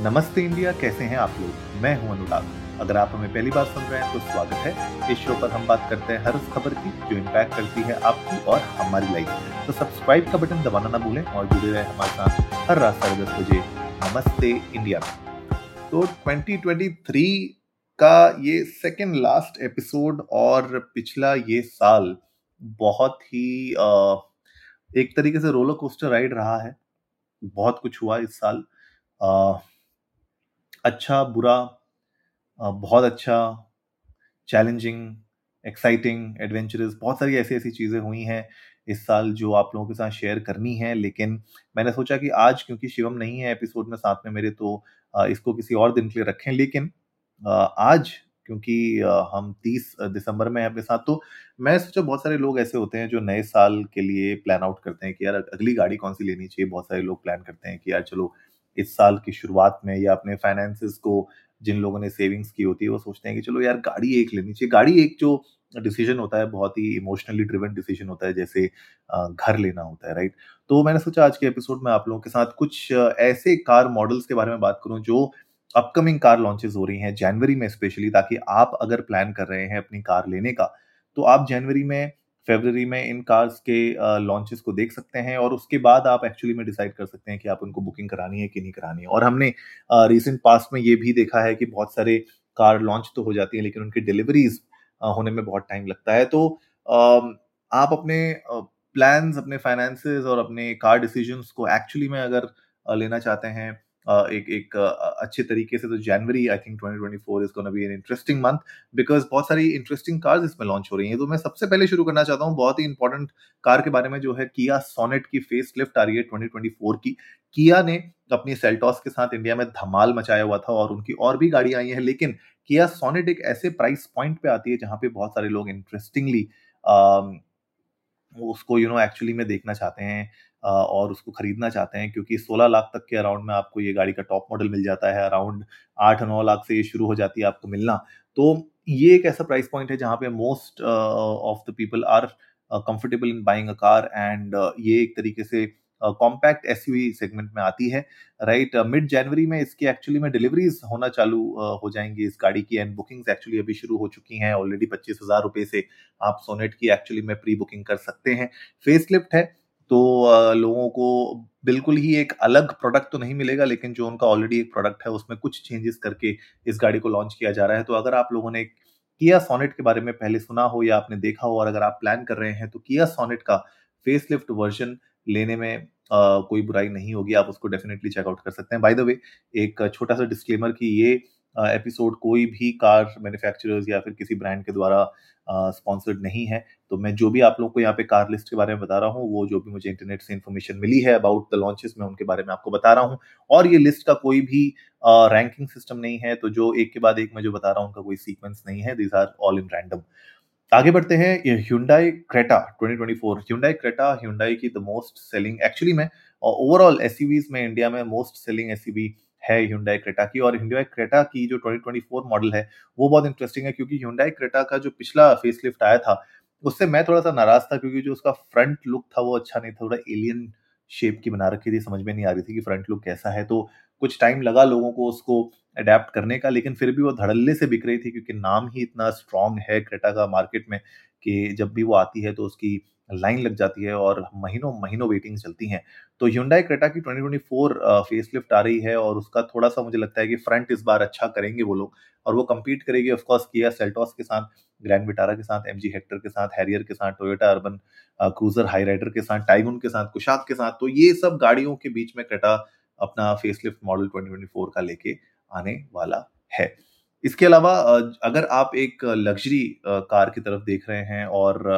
नमस्ते इंडिया, कैसे हैं आप लोग? मैं हूँ अनुराग। अगर आप हमें पहली बार सुन रहे हैं तो स्वागत है। इस शो पर हम बात करते हैं हर उस खबर की, जो इम्पैक्ट करती है आपकी और हमारी लाइफ तो सब्सक्राइब का बटन दबाना ना भूलें और जुड़े रहे हमारे साथ हर रात साढ़े दस बजे नमस्ते इंडिया में। तो 2023 का ये सेकेंड लास्ट एपिसोड और पिछला ये साल बहुत ही एक तरीके से रोलर कोस्टर राइड रहा है। बहुत कुछ हुआ इस साल। अच्छा बुरा बहुत अच्छा चैलेंजिंग एक्साइटिंग एडवेंचरस बहुत सारी ऐसी ऐसी चीज़ें हुई हैं इस साल जो आप लोगों के साथ शेयर करनी है। लेकिन मैंने सोचा कि आज क्योंकि शिवम नहीं है एपिसोड में साथ में मेरे तो इसको किसी और दिन के लिए रखें। लेकिन आज क्योंकि हम 30 दिसंबर में अपने साथ तो मैं सोचा बहुत सारे लोग ऐसे होते हैं जो नए साल के लिए प्लान आउट करते हैं कि यार अगली गाड़ी कौन सी लेनी चाहिए? बहुत सारे लोग प्लान करते हैं कि यार चलो इस साल की शुरुआत में या अपने फाइनेंसिस को जिन लोगों ने सेविंग्स की होती है, वो सोचते हैं कि चलो यार, गाड़ी एक लेनी चाहिए। गाड़ी एक जो डिसीज़न होता है, बहुत ही इमोशनली ड्रिवन डिसीज़न होता है, जैसे घर लेना होता है राइट तो मैंने सोचा आज के एपिसोड में आप लोगों के साथ कुछ ऐसे कार मॉडल्स के बारे में बात करूँ, जो अपकमिंग कार लॉन्चेस हो रही हैं जनवरी में स्पेशली ताकि आप अगर प्लान कर रहे हैं अपनी कार लेने का तो आप जनवरी में फेबररी में इन कार्स के लॉन्चेस को देख सकते हैं और उसके बाद आप एक्चुअली में डिसाइड कर सकते हैं कि आप उनको बुकिंग करानी है कि नहीं करानी है। और हमने रिसेंट पास्ट में ये भी देखा है कि बहुत सारे कार लॉन्च तो हो जाती है लेकिन उनकी डिलीवरीज होने में बहुत टाइम लगता है। तो आप अपने प्लान्स अपने फाइनेंसेस और अपने कार डिसीजंस को एक्चुअली में अगर लेना चाहते हैं एक एक अच्छे तरीके से तो January I think 2024 is gonna be an interesting month because बहुत सारी इंटरेस्टिंग कार्स इसमें लॉन्च हो रही हैं। तो मैं सबसे पहले शुरू करना चाहता हूँ बहुत ही इंपॉर्टेंट कार के बारे में जो है किया सोनेट की फेस लिफ्ट आ रही है 2024 की। किया ने अपनी सेल्टॉस के साथ इंडिया में धमाल मचाया हुआ था और उनकी और भी गाड़ियाँ आई हैं, लेकिन किया सोनेट एक ऐसे प्राइस पॉइंट पे आती है जहाँ पे बहुत सारे लोग इंटरेस्टिंगली उसको यू नो एक्चुअली में देखना चाहते हैं और उसको खरीदना चाहते हैं, क्योंकि 16 लाख तक के अराउंड में आपको ये गाड़ी का टॉप मॉडल मिल जाता है अराउंड आठ नौ लाख से ये शुरू हो जाती है आपको मिलना। तो ये एक ऐसा प्राइस पॉइंट है जहाँ पे most of the people are comfortable in buying a car and ये एक तरीके से कॉम्पैक्ट एस सेगमेंट में आती है राइट मिड जनवरी में इसकी एक्चुअली में डिलीवरीज होना चालू uh, हो जाएँगी इस गाड़ी की एंड बुकिंग्स एक्चुअली अभी शुरू हो चुकी हैं। ऑलरेडी पच्चीस हज़ार रुपए से आप सोनेट की एक्चुअली में प्री बुकिंग कर सकते हैं। फेस है तो uh, लोगों को बिल्कुल ही एक अलग प्रोडक्ट तो नहीं मिलेगा लेकिन जो उनका ऑलरेडी एक प्रोडक्ट है उसमें कुछ चेंजेस करके इस गाड़ी को लॉन्च किया जा रहा है। तो अगर आप लोगों ने किया सोनेट के बारे में पहले सुना हो या आपने देखा हो और अगर आप प्लान कर रहे हैं तो किया सोनेट का फेस लिफ्ट वर्जन लेने में Uh, कोई बुराई नहीं होगी आप उसको डेफिनेटली चेकआउट कर सकते हैं। बाय द वे एक छोटा सा डिस्क्लेमर कि ये एपिसोड uh, कोई भी कार मैन्युफैक्चरर्स या फिर किसी ब्रांड के द्वारा स्पॉन्सर्ड uh, नहीं है। तो मैं जो भी आप लोग को यहाँ पे कार लिस्ट के बारे में बता रहा हूँ वो जो भी मुझे इंटरनेट से इन्फॉर्मेशन मिली है अबाउट द लॉन्चेस में उनके बारे में आपको बता रहा हूँ। और ये लिस्ट का कोई भी रैंकिंग सिस्टम नहीं है तो जो एक के बाद एक मैं जो बता रहा हूँ उनका कोई सीक्वेंस नहीं है। These are all in random आगे बढ़ते हैं Hyundai Creta 2024 Hyundai Creta Hyundai की द मोस्ट सेलिंग एक्चुअली में ओवरऑल एसयूवीज में इंडिया में मोस्ट सेलिंग एसयूवी है ह्यूंडाई क्रेटा की। और ह्यूंडाई क्रेटा की जो 2024 मॉडल है, वो बहुत इंटरेस्टिंग है क्योंकि ह्यूंडाई क्रेटा का जो पिछला फेसलिफ्ट आया था, उससे मैं थोड़ा सा नाराज़ था क्योंकि जो उसका फ्रंट लुक था वो अच्छा नहीं था, थोड़ा एलियन शेप की बना रखी थी, समझ में नहीं आ रही थी कि फ्रंट लुक कैसा है। तो कुछ टाइम लगा लोगों को उसको अडेप्ट करने का, लेकिन फिर भी वो धड़ल्ले से बिक रही थी, क्योंकि नाम ही इतना स्ट्रांग है क्रेटा का मार्केट में कि जब भी वो आती है तो उसकी लाइन लग जाती है और महीनों महीनों वेटिंग चलती हैं। तो ह्यूंडाई क्रेटा की 2024 फेसलिफ्ट आ रही है और उसका थोड़ा सा मुझे लगता है कि फ्रंट इस बार अच्छा करेंगे वो लोग और वो कम्पीट करेगी ऑफकोर्स किया सेल्टॉस के साथ ग्रैंड विटारा के साथ एम जी हेक्टर के साथ हैरियर के साथ Toyota Urban Cruiser Hyryder के साथ टाइगुन के साथ कुशाक के साथ तो ये सब गाड़ियों के बीच में क्रेटा अपना फेसलिफ्ट मॉडल 2024 का लेके आने वाला है। इसके अलावा अगर आप एक लग्जरी कार की तरफ़ देख रहे हैं और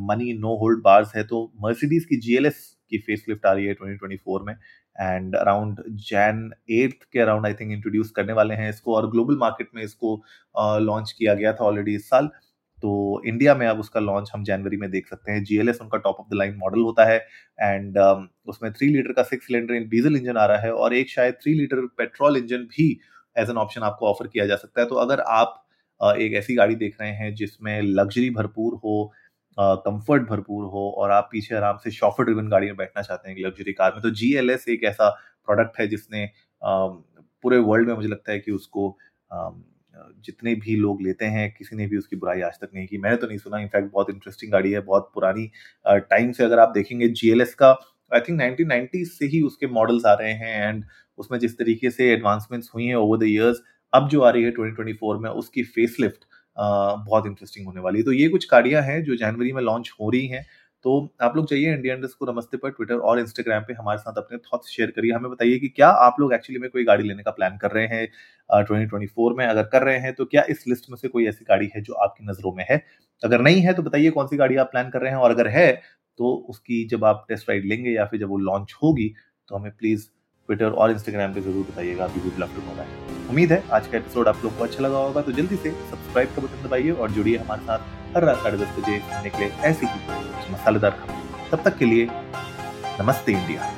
मनी नो होल्ड बार्स है तो मर्सिडीज की जीएलएस की फेसलिफ्ट आ रही है 2024 में एंड अराउंड जैन एट्थ के अराउंड आई थिंक इंट्रोड्यूस करने वाले हैं। इसको और ग्लोबल मार्केट में इसको लॉन्च किया गया था ऑलरेडी इस साल। तो इंडिया में अब उसका लॉन्च हम जनवरी में देख सकते हैं। जीएलएस उनका top of the line model होता है एंड um, उसमें थ्री लीटर का सिक्स सिलेंडर डीजल इंजन आ रहा है और एक शायद थ्री लीटर पेट्रोल इंजन भी एज एन ऑप्शन आपको ऑफ़र किया जा सकता है। तो अगर आप एक ऐसी गाड़ी देख रहे हैं जिसमें लग्जरी भरपूर हो कंफर्ट भरपूर हो और आप पीछे आराम से शॉफर ड्रिवन गाड़ी में बैठना चाहते हैं लग्जरी कार में तो GLS एक ऐसा प्रोडक्ट है जिसने पूरे वर्ल्ड में मुझे लगता है कि उसको जितने भी लोग लेते हैं, किसी ने भी उसकी बुराई आज तक नहीं की। मैंने तो नहीं सुना। इनफैक्ट बहुत इंटरेस्टिंग गाड़ी है, बहुत पुरानी टाइम से अगर आप देखेंगे जीएलएस का आई थिंक 1990 से ही उसके मॉडल्स आ रहे हैं एंड उसमें जिस तरीके से एडवांसमेंट्स हुई हैं ओवर द ईयर्स अब जो आ रही है 2024 में उसकी फेसलिफ्ट बहुत इंटरेस्टिंग होने वाली है। तो ये कुछ गाड़ियाँ हैं जो जनवरी में लॉन्च हो रही हैं। तो आप लोग चाहिए इंडिया को नमस्ते पर ट्विटर और इंस्टाग्राम पे हमारे साथ अपने थॉट्स शेयर करिए। हमें बताइए कि क्या आप लोग एक्चुअली में कोई गाड़ी लेने का प्लान कर रहे हैं ट्वेंटी ट्वेंटी फोर में अगर कर रहे हैं तो क्या इस लिस्ट में से कोई ऐसी गाड़ी है जो आपकी नज़रों में है? अगर नहीं है तो बताइए कौन सी गाड़ी आप प्लान कर रहे हैं और अगर है तो उसकी जब आप टेस्ट राइड लेंगे या फिर जब वो लॉन्च होगी तो हमें प्लीज़ ट्विटर और इंस्टाग्राम पे ज़रूर बताइएगा। We would love to know that उम्मीद है आज का एपिसोड आप लोग को अच्छा लगा होगा तो जल्दी से सब्सक्राइब का बटन दबाइए और जुड़िए हमारे साथ हर रात साढ़े दस बजे निकले ऐसी ही मसालेदार खबर। तब तक के लिए नमस्ते इंडिया।